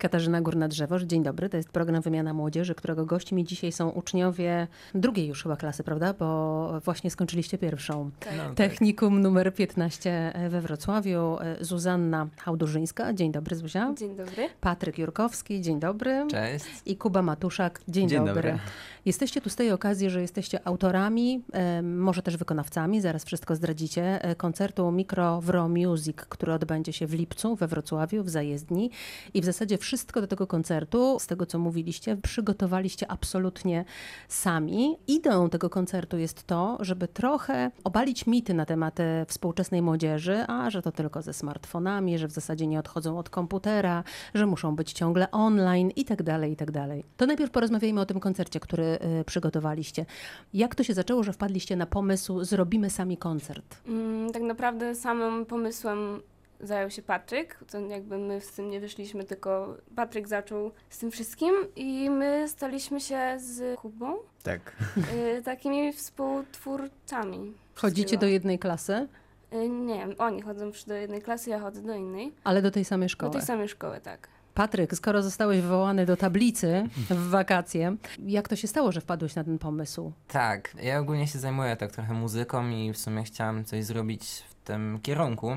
Katarzyna Górna-Drzewoż, dzień dobry. To jest program Wymiana Młodzieży, którego gośćmi dzisiaj są uczniowie drugiej już chyba klasy, prawda? Bo właśnie skończyliście pierwszą. Tak. No, tak. Technikum numer 15 we Wrocławiu. Zuzanna Hałdurzyńska, dzień dobry Zuzia. Dzień dobry. Patryk Jurkowski, dzień dobry. Cześć. I Kuba Matuszak, dzień, Dzień dobry. dobry. Jesteście tu z tej okazji, że jesteście autorami, może też wykonawcami, zaraz wszystko zdradzicie, e, koncertu Micro Wro Music, który odbędzie się w lipcu we Wrocławiu, w zajezdni. I w zasadzie wszystko do tego koncertu, z tego co mówiliście, przygotowaliście absolutnie sami. Ideą tego koncertu jest to, żeby trochę obalić mity na temat współczesnej młodzieży, a że to tylko ze smartfonami, że w zasadzie nie odchodzą od komputera, że muszą być ciągle online i tak dalej, i tak dalej. To najpierw porozmawiajmy o tym koncercie, który y, przygotowaliście. Jak to się zaczęło, że wpadliście na pomysł, zrobimy sami koncert? Mm, tak naprawdę samym pomysłem zajął się Patryk. To jakby my z tym nie wyszliśmy, tylko Patryk zaczął z tym wszystkim i my staliśmy się z Kubą Tak. y, takimi współtwórcami. Chodzicie do jednej klasy, Y, nie, oni chodzą już do jednej klasy, ja chodzę do innej. ale do tej samej Do szkoły. tej samej szkoły, tak. Patryk, skoro zostałeś wywołany do tablicy w wakacje, jak to się stało, że wpadłeś na ten pomysł? Tak, ja ogólnie się zajmuję tak trochę muzyką i w sumie chciałem coś zrobić w tym kierunku.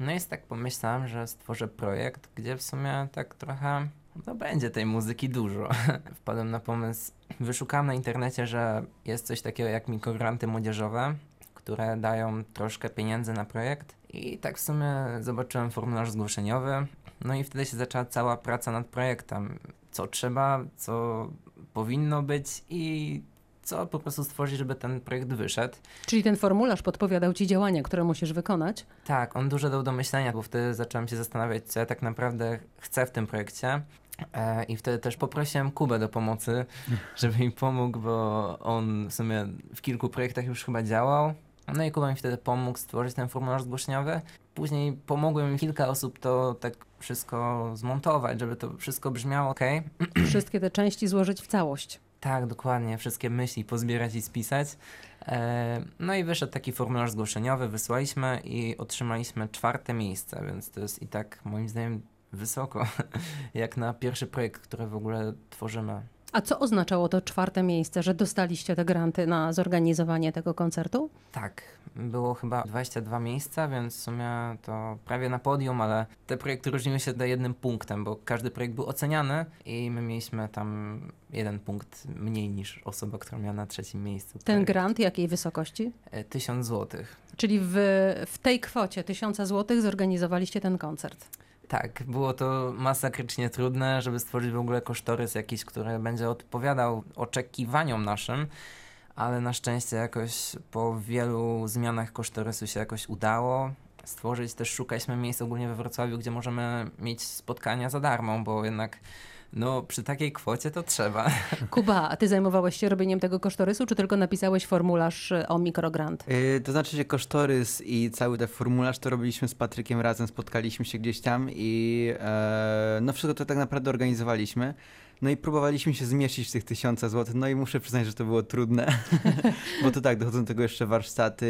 No i tak pomyślałem, że stworzę projekt, gdzie w sumie tak trochę, no będzie tej muzyki dużo. Wpadłem na pomysł, wyszukałem na internecie, że jest coś takiego jak mikrogranty młodzieżowe, które dają troszkę pieniędzy na projekt. I tak w sumie zobaczyłem formularz zgłoszeniowy, no i wtedy się zaczęła cała praca nad projektem. Co trzeba, co powinno być i co po prostu stworzyć, żeby ten projekt wyszedł. Czyli ten formularz podpowiadał ci działania, które musisz wykonać. Tak, on dużo dał do myślenia, bo wtedy zacząłem się zastanawiać, co ja tak naprawdę chcę w tym projekcie. E, I wtedy też poprosiłem Kubę do pomocy, żeby mi pomógł, bo on w sumie w kilku projektach już chyba działał. No i Kuba mi wtedy pomógł stworzyć ten formularz zgłoszeniowy. Później pomogło mi kilka osób to tak wszystko zmontować, żeby to wszystko brzmiało ok. Wszystkie te części złożyć w całość. Tak, dokładnie. Wszystkie myśli pozbierać i spisać. E, no i wyszedł taki formularz zgłoszeniowy, wysłaliśmy i otrzymaliśmy czwarte miejsce, więc to jest i tak moim zdaniem wysoko, jak na pierwszy projekt, który w ogóle tworzymy. A co oznaczało to czwarte miejsce, że dostaliście te granty na zorganizowanie tego koncertu? Tak, było chyba 22 miejsca, więc w sumie to prawie na podium, ale te projekty różniły się do jednym punktem, bo każdy projekt był oceniany i my mieliśmy tam jeden punkt mniej niż osoba, która miała na trzecim miejscu. Ten projekt. grant jakiej wysokości? E, 1000 złotych. Czyli w, w tej kwocie 1000 zł zorganizowaliście ten koncert. Tak, było to masakrycznie trudne, żeby stworzyć w ogóle kosztorys jakiś, który będzie odpowiadał oczekiwaniom naszym, ale na szczęście jakoś po wielu zmianach kosztorysu się jakoś udało stworzyć. Też szukaliśmy miejsc ogólnie we Wrocławiu, gdzie możemy mieć spotkania za darmo, bo jednak no przy takiej kwocie to trzeba. Kuba, a ty zajmowałeś się robieniem tego kosztorysu, czy tylko napisałeś formularz y, o mikrogrant? Yy, to znaczy, że kosztorys i cały ten formularz to robiliśmy z Patrykiem razem, spotkaliśmy się gdzieś tam i e, no wszystko to tak naprawdę organizowaliśmy. No i próbowaliśmy się zmieścić w tych tysiąca złotych, no i muszę przyznać, że to było trudne, bo to tak, dochodzą do tego jeszcze warsztaty,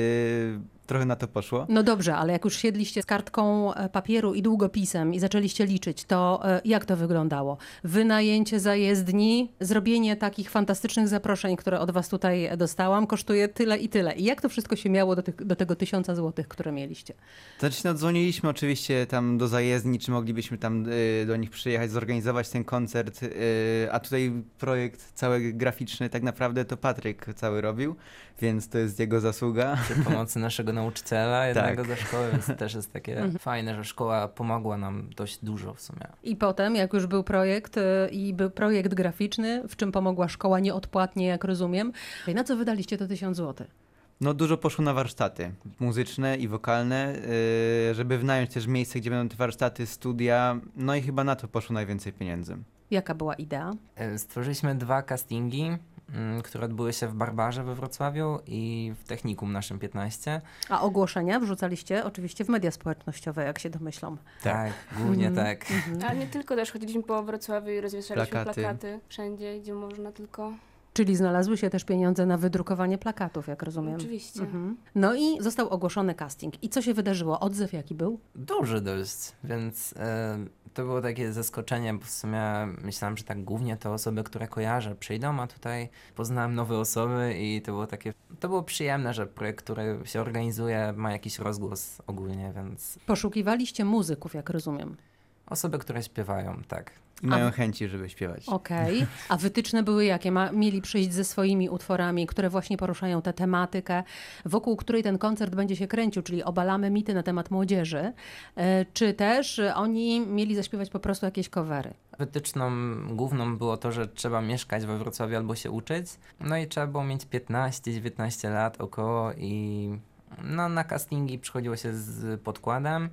trochę na to poszło. No dobrze, ale jak już siedliście z kartką e, papieru i długopisem i zaczęliście liczyć, to e, jak to wyglądało? Wynajęcie zajezdni, zrobienie takich fantastycznych zaproszeń, które od was tutaj dostałam, kosztuje tyle i tyle. I jak to wszystko się miało do, tych, do tego tysiąca złotych, które mieliście? Znaczy, no dzwoniliśmy oczywiście tam do zajezdni, czy moglibyśmy tam y, do nich przyjechać, zorganizować ten koncert, y, a tutaj projekt cały graficzny tak naprawdę to Patryk cały robił, więc to jest jego zasługa. Przy pomocy naszego nauczyciela, jednego Tak. ze szkoły, więc też jest takie fajne, że szkoła pomogła nam dość dużo w sumie. I potem, jak już był projekt e, i był projekt graficzny, w czym pomogła szkoła nieodpłatnie, jak rozumiem, na co wydaliście to tysiąc złotych? No dużo poszło na warsztaty muzyczne i wokalne, yy, żeby wynająć też miejsce, gdzie będą te warsztaty, studia, no i chyba na to poszło najwięcej pieniędzy. Jaka była idea? E, Stworzyliśmy dwa castingi, które odbyły się w Barbarze we Wrocławiu i w Technikum naszym 15. A ogłoszenia wrzucaliście oczywiście w media społecznościowe, jak się domyślam. Tak, głównie Mhm. tak. Ale nie tylko, też chodziliśmy po Wrocławiu i rozwieszaliśmy Plakaty. plakaty. wszędzie, gdzie można tylko. Czyli znalazły się też pieniądze na wydrukowanie plakatów, jak rozumiem. Oczywiście. Mhm. No i został ogłoszony casting. I co się wydarzyło? Odzew jaki był? Duży dość, więc e, to było takie zaskoczenie, bo w sumie myślałem, że tak głównie to osoby, które kojarzę przyjdą, a tutaj poznałem nowe osoby i to było takie, to było przyjemne, że projekt, który się organizuje ma jakiś rozgłos ogólnie, więc Poszukiwaliście muzyków, jak rozumiem. Osoby, które śpiewają, tak. I mają chęci, żeby śpiewać. Okej. A wytyczne były jakie? Ma, mieli przyjść ze swoimi utworami, które właśnie poruszają tę tematykę, wokół której ten koncert będzie się kręcił, czyli obalamy mity na temat młodzieży. E, Czy też oni mieli zaśpiewać po prostu jakieś covery? Wytyczną główną było to, że trzeba mieszkać we Wrocławiu albo się uczyć. No i trzeba było mieć 15-19 lat około i no, na castingi przychodziło się z podkładem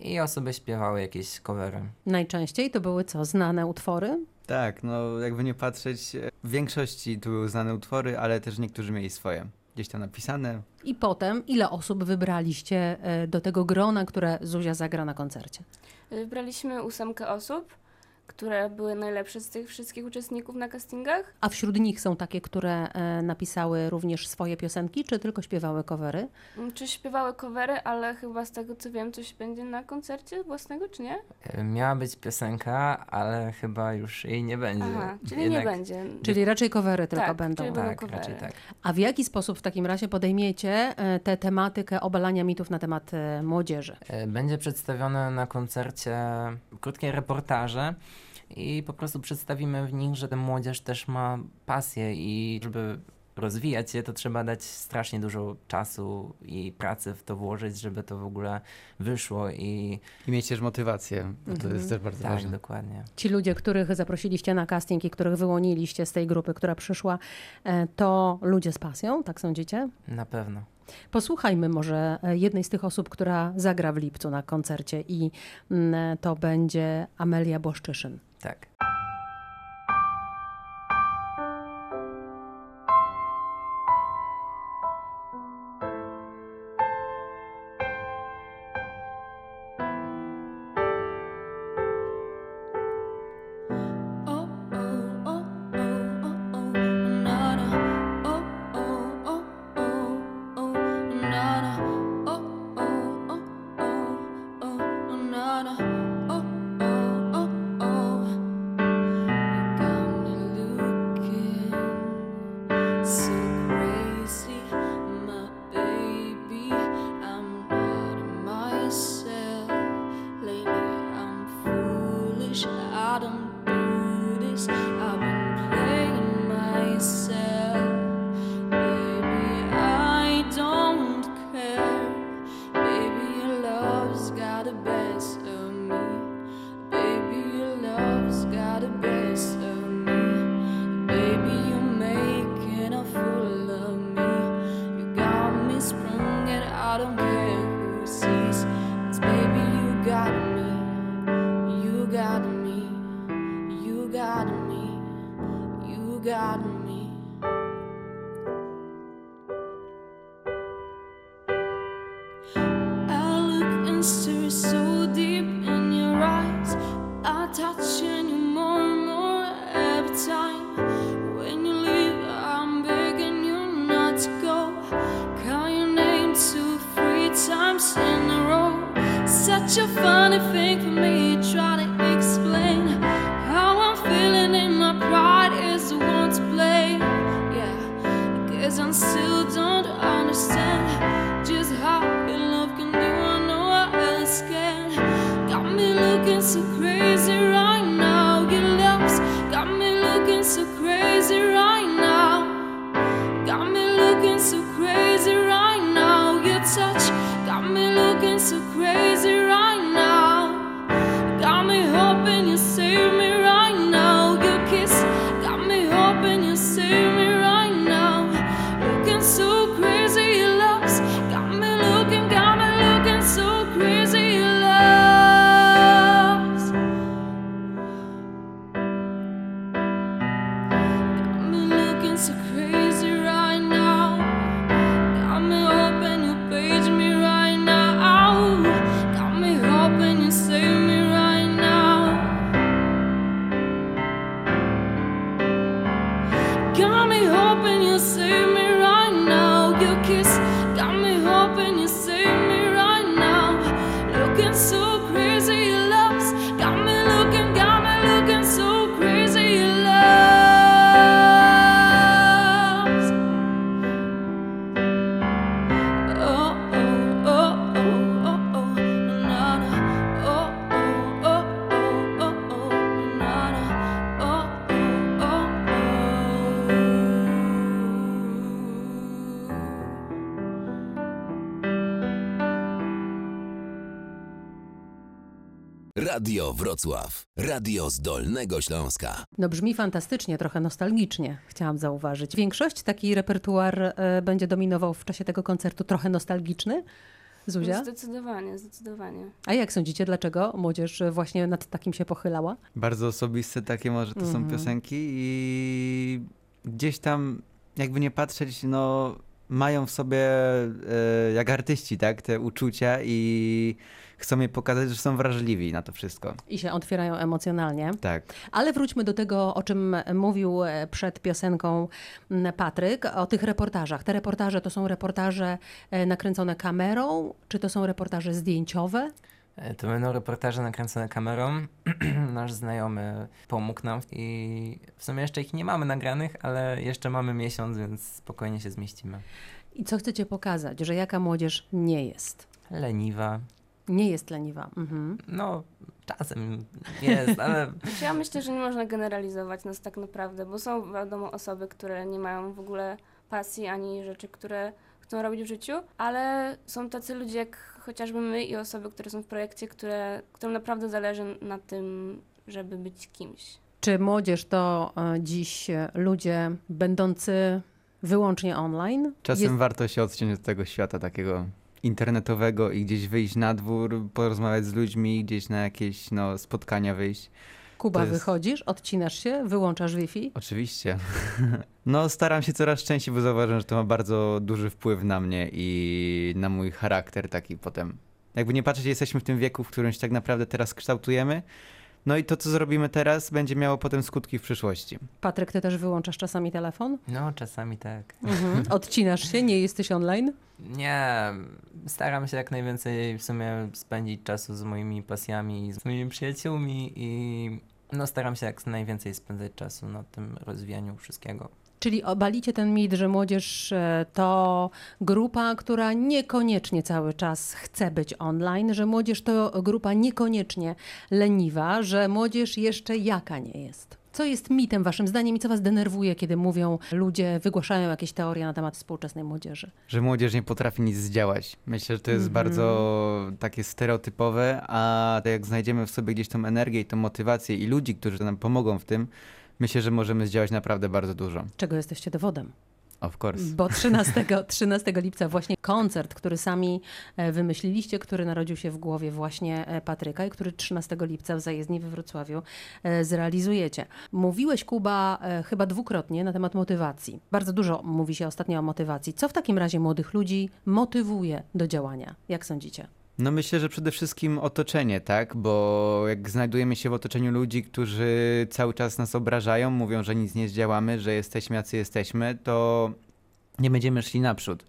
i osoby śpiewały jakieś covery. Najczęściej to były co? Znane utwory? Tak, no jakby nie patrzeć, e, w większości tu były znane utwory, ale też niektórzy mieli swoje. Gdzieś tam napisane. I potem ile osób wybraliście e, do tego grona, które Zuzia zagra na koncercie? Wybraliśmy ósemkę osób, które były najlepsze z tych wszystkich uczestników na castingach. A wśród nich są takie, które e, napisały również swoje piosenki, czy tylko śpiewały covery? Mm, Czy śpiewały covery, ale chyba z tego co wiem, coś będzie na koncercie własnego, czy nie? E, Miała być piosenka, ale chyba już jej nie będzie. Aha, czyli Jednak- nie będzie. Czyli raczej covery tylko Tak, będą. czyli Tak, covery. raczej tak. A w jaki sposób w takim razie podejmiecie e, tę tematykę obalania mitów na temat młodzieży? Będzie przedstawione na koncercie krótkie reportaże i po prostu przedstawimy w nich, że ta młodzież też ma pasję i żeby rozwijać je, to trzeba dać strasznie dużo czasu i pracy w to włożyć, żeby to w ogóle wyszło i I mieć też motywację, bo to Mhm. jest też bardzo tak, ważne. dokładnie. Ci ludzie, których zaprosiliście na casting i których wyłoniliście z tej grupy, która przyszła, e, to ludzie z pasją, tak sądzicie? Na pewno. Posłuchajmy może e, jednej z tych osób, która zagra w lipcu na koncercie i mm, to będzie Amelia Błaszczyszyn. Tak. In a row. Such a funny thing Radio Wrocław. Radio z Dolnego Śląska. No brzmi fantastycznie, trochę nostalgicznie, chciałam zauważyć. Większość taki repertuar e, będzie dominował w czasie tego koncertu trochę nostalgiczny? Zuzia? Zdecydowanie, zdecydowanie. A jak sądzicie, dlaczego młodzież właśnie nad takim się pochylała? Bardzo osobiste takie może to są Mhm. piosenki i gdzieś tam jakby nie patrzeć, no mają w sobie e, jak artyści, tak, te uczucia i chcą je pokazać, że są wrażliwi na to wszystko. I się otwierają emocjonalnie. Tak. Ale wróćmy do tego, o czym mówił e, przed piosenką Patryk, o tych reportażach. Te reportaże to są reportaże e, nakręcone kamerą, czy to są reportaże zdjęciowe? E, To będą reportaże nakręcone kamerą. Nasz znajomy pomógł nam i w sumie jeszcze ich nie mamy nagranych, ale jeszcze mamy miesiąc, więc spokojnie się zmieścimy. I co chcecie pokazać? Że jaka młodzież nie jest? Leniwa. Nie jest leniwa. Mhm. No, czasem jest, ale ja myślę, że nie można generalizować nas tak naprawdę, bo są wiadomo osoby, które nie mają w ogóle pasji ani rzeczy, które chcą robić w życiu, ale są tacy ludzie jak chociażby my i osoby, które są w projekcie, które, którym naprawdę zależy na tym, żeby być kimś. Czy młodzież to e, dziś ludzie będący wyłącznie online? Czasem Jest- warto się odciąć od tego świata takiego internetowego i gdzieś wyjść na dwór, porozmawiać z ludźmi, gdzieś na jakieś no, spotkania wyjść. Kuba, jest- wychodzisz, odcinasz się, wyłączasz Wi-Fi? Oczywiście. No, staram się coraz częściej, bo zauważam, że to ma bardzo duży wpływ na mnie i na mój charakter taki potem. Jakby nie patrzeć, jesteśmy w tym wieku, w którym się tak naprawdę teraz kształtujemy. No i to, co zrobimy teraz, będzie miało potem skutki w przyszłości. Patryk, ty też wyłączasz czasami telefon? no czasami tak. Mhm. Odcinasz się, nie jesteś online? Nie, staram się jak najwięcej w sumie spędzić czasu z moimi pasjami, z moimi przyjaciółmi i no staram się jak najwięcej spędzać czasu na tym rozwijaniu wszystkiego. Czyli obalicie ten mit, że młodzież e, to grupa, która niekoniecznie cały czas chce być online, że młodzież to grupa niekoniecznie leniwa, że młodzież jeszcze jaka nie jest. Co jest mitem waszym zdaniem i co was denerwuje, kiedy mówią ludzie, wygłaszają jakieś teorie na temat współczesnej młodzieży? Że młodzież nie potrafi nic zdziałać. Myślę, że to jest Mhm. bardzo takie stereotypowe, a jak znajdziemy w sobie gdzieś tą energię i tą motywację i ludzi, którzy nam pomogą w tym, myślę, że możemy zdziałać naprawdę bardzo dużo. Czego jesteście dowodem? Of course. Bo 13, 13 lipca właśnie koncert, który sami e, wymyśliliście, który narodził się w głowie właśnie e, Patryka i który 13 lipca w zajezdni we Wrocławiu e, zrealizujecie. Mówiłeś, Kuba, chyba dwukrotnie na temat motywacji. Bardzo dużo mówi się ostatnio o motywacji. Co w takim razie młodych ludzi motywuje do działania? Jak sądzicie? No myślę, że przede wszystkim otoczenie, tak? Bo jak znajdujemy się w otoczeniu ludzi, którzy cały czas nas obrażają, mówią, że nic nie zdziałamy, że jesteśmy jacy jesteśmy, to nie będziemy szli naprzód.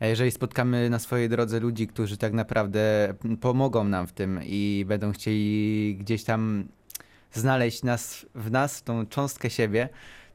A jeżeli spotkamy na swojej drodze ludzi, którzy tak naprawdę pomogą nam w tym i będą chcieli gdzieś tam znaleźć nas w nas, tą cząstkę siebie,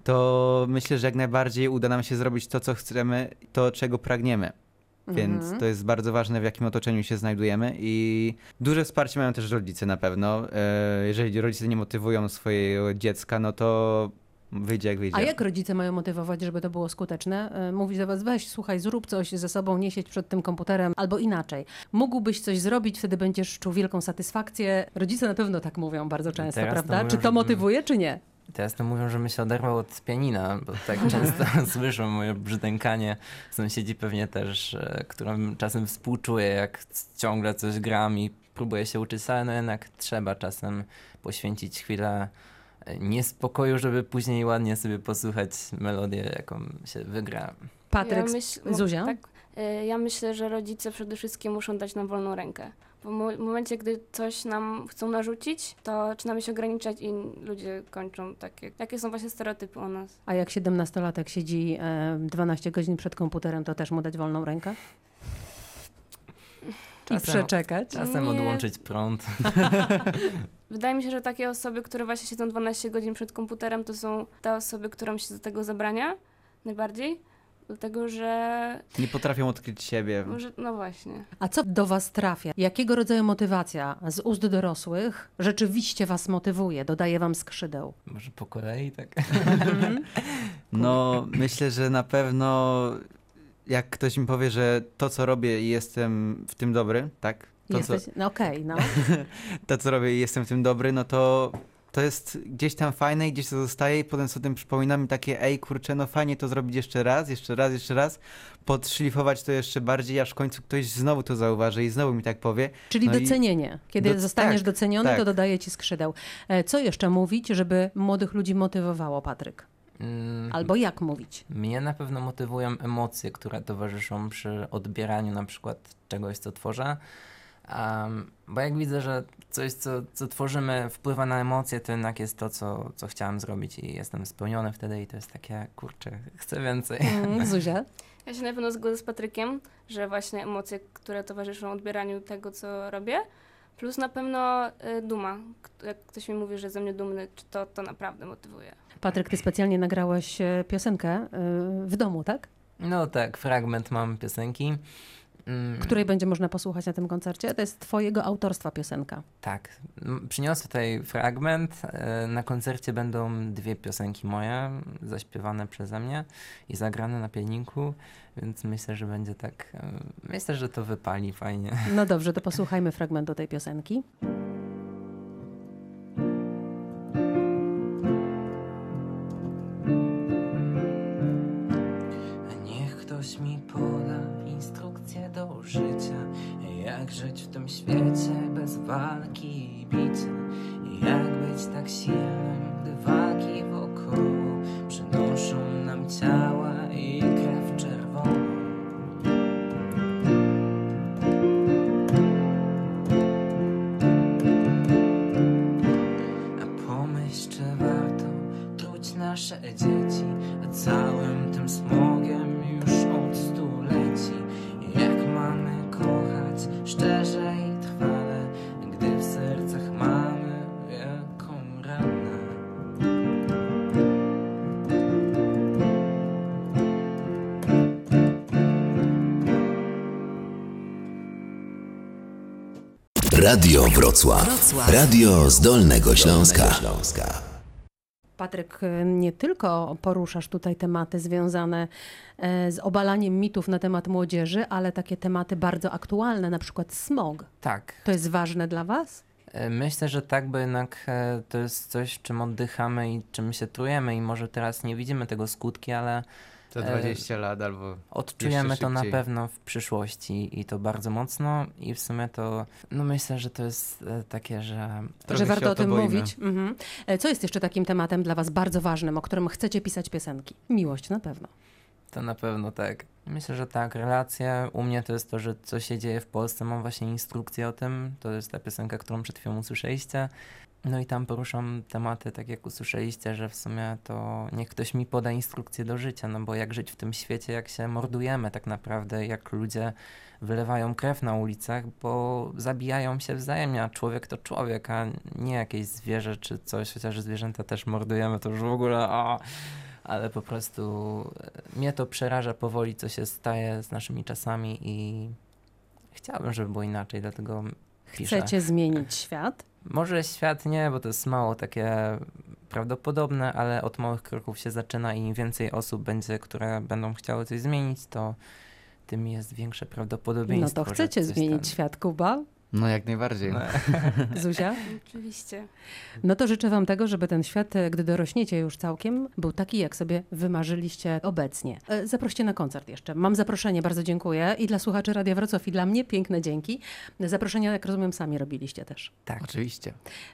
to myślę, że jak najbardziej uda nam się zrobić to, co chcemy, to, czego pragniemy. Więc Mhm. to jest bardzo ważne, w jakim otoczeniu się znajdujemy i duże wsparcie mają też rodzice na pewno. E, Jeżeli rodzice nie motywują swojego dziecka, no to wyjdzie jak wyjdzie. A jak rodzice mają motywować, żeby to było skuteczne? E, Mówić do was, weź, słuchaj, zrób coś ze sobą, nie siedź przed tym komputerem, albo inaczej. Mógłbyś coś zrobić, wtedy będziesz czuł wielką satysfakcję. Rodzice na pewno tak mówią bardzo często, Teraz to prawda? mówią, Czy to motywuje, czy nie? Teraz to mówią, że my się oderwał od pianina, bo tak często słyszą moje brzdękanie. Sąsiedzi pewnie też, e, którym czasem współczuję, jak ciągle coś gram i próbuję się uczyć, ale no jednak trzeba czasem poświęcić chwilę e, niespokoju, żeby później ładnie sobie posłuchać melodię, jaką się wygra. Patryk, ja myśl, Zuzia? Tak, y, ja myślę, że rodzice przede wszystkim muszą dać nam wolną rękę. W mo- momencie, gdy coś nam chcą narzucić, to zaczynamy się ograniczać i ludzie kończą takie. Jakie są właśnie stereotypy o nas? A jak 17-latek siedzi e, 12 godzin przed komputerem, to też mu dać wolną rękę? I Czasem- przeczekać? Czasem Nie. odłączyć prąd. Wydaje mi się, że takie osoby, które właśnie siedzą 12 godzin przed komputerem, to są te osoby, którym się do tego zabrania najbardziej. Dlatego, że, Nie potrafią odkryć siebie. że no właśnie. A co do Was trafia? Jakiego rodzaju motywacja z ust dorosłych rzeczywiście Was motywuje, dodaje Wam skrzydeł? Może po kolei, tak? No, myślę, że na pewno jak ktoś mi powie, że to, co robię i jestem w tym dobry, tak? To, co, Jesteś... No okej, no. to, co robię i jestem w tym dobry, no to to jest gdzieś tam fajne i gdzieś to zostaje i potem sobie tym przypominam i takie, ej kurczę, no fajnie to zrobić jeszcze raz, jeszcze raz, jeszcze raz, podszlifować to jeszcze bardziej, aż w końcu ktoś znowu to zauważy i znowu mi tak powie. Czyli No i- docenienie. Kiedy Doc- zostaniesz tak, doceniony, to tak. dodaje Ci skrzydeł. E, Co jeszcze mówić, żeby młodych ludzi motywowało, Patryk? Mm, Albo jak mówić? Mnie na pewno motywują emocje, które towarzyszą przy odbieraniu na przykład czegoś, co tworzę. Um, bo jak widzę, że coś, co, co tworzymy, wpływa na emocje, to jednak jest to, co, co chciałem zrobić i jestem spełniony wtedy i to jest takie, kurczę, chcę więcej. Mm, Zuzia? Ja się na pewno zgodzę z Patrykiem, że właśnie emocje, które towarzyszą odbieraniu tego, co robię, plus na pewno y, duma. Jak ktoś mi mówi, że ze mnie dumny, czy to, to naprawdę motywuje. Patryk, Ty specjalnie nagrałeś e, piosenkę e, w domu, tak? No tak, fragment mam piosenki. Mm, Której będzie można posłuchać na tym koncercie. To jest Twojego autorstwa piosenka. Tak, przyniosę tutaj fragment. E, Na koncercie będą dwie piosenki moje, zaśpiewane przeze mnie i zagrane na pianinku, więc myślę, że będzie tak. e, Myślę, że to wypali fajnie. No dobrze, to posłuchajmy fragmentu tej piosenki. Bez walki i bicia. Jak być Radio Wrocław. Radio z Dolnego Śląska. Patryk, nie tylko poruszasz tutaj tematy związane e, z obalaniem mitów na temat młodzieży, ale takie tematy bardzo aktualne, na przykład smog. Tak, To jest ważne dla Was? e, myślę, że tak, bo jednak e, to jest coś, czym oddychamy i czym się trujemy i może teraz nie widzimy tego skutki, ale Za E, 20 lat albo Odczujemy to na pewno w przyszłości i to bardzo mocno i w sumie to, no myślę, że to jest e, takie, że Trochę że warto o o tym boimy. mówić. Mhm. E, Co jest jeszcze takim tematem dla Was bardzo ważnym, o którym chcecie pisać piosenki? Miłość na pewno. to na pewno tak. Myślę, że tak, relacje. U mnie to jest to, że co się dzieje w Polsce, mam właśnie instrukcję o tym. To jest ta piosenka, którą przed chwilą usłyszeliście. No i tam poruszam tematy, tak jak usłyszeliście, że w sumie to niech ktoś mi poda instrukcję do życia, no bo jak żyć w tym świecie, jak się mordujemy tak naprawdę, jak ludzie wylewają krew na ulicach, bo zabijają się wzajemnie, a człowiek to człowiek, a nie jakieś zwierzę czy coś, chociaż zwierzęta też mordujemy, to już w ogóle o, ale po prostu e, mnie to przeraża powoli, co się staje z naszymi czasami i chciałbym, żeby było inaczej, dlatego piszę. Chcecie zmienić świat? Może świat nie, bo to jest mało takie prawdopodobne, ale od małych kroków się zaczyna i im więcej osób będzie, które będą chciały coś zmienić, to tym jest większe No prawdopodobieństwo. to że chcecie zmienić tam- świat, Kuba? No jak najbardziej. No. Zuzia? Oczywiście. No to życzę Wam tego, żeby ten świat, e, gdy dorośniecie już całkiem, był taki, jak sobie wymarzyliście obecnie. E, Zaproście na koncert jeszcze. Mam zaproszenie, bardzo dziękuję. I dla słuchaczy Radia Wrocław, i dla mnie piękne dzięki. Zaproszenia, jak rozumiem, sami robiliście też. Tak. Oczywiście.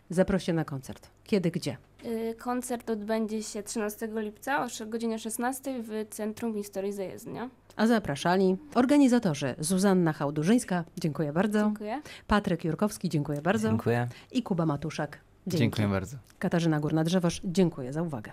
Zaproście na koncert. Kiedy, gdzie? Y, Koncert odbędzie się 13 lipca o godzinie 16 w Centrum Historii Zajezdnia. A zapraszali organizatorzy Zuzanna Hałdurzyńska, dziękuję bardzo. Dziękuję. Patryk Jurkowski, dziękuję bardzo. Dziękuję. I Kuba Matuszak. Dzięki. Dziękuję bardzo. Katarzyna Górna-Drzewosz, dziękuję za uwagę.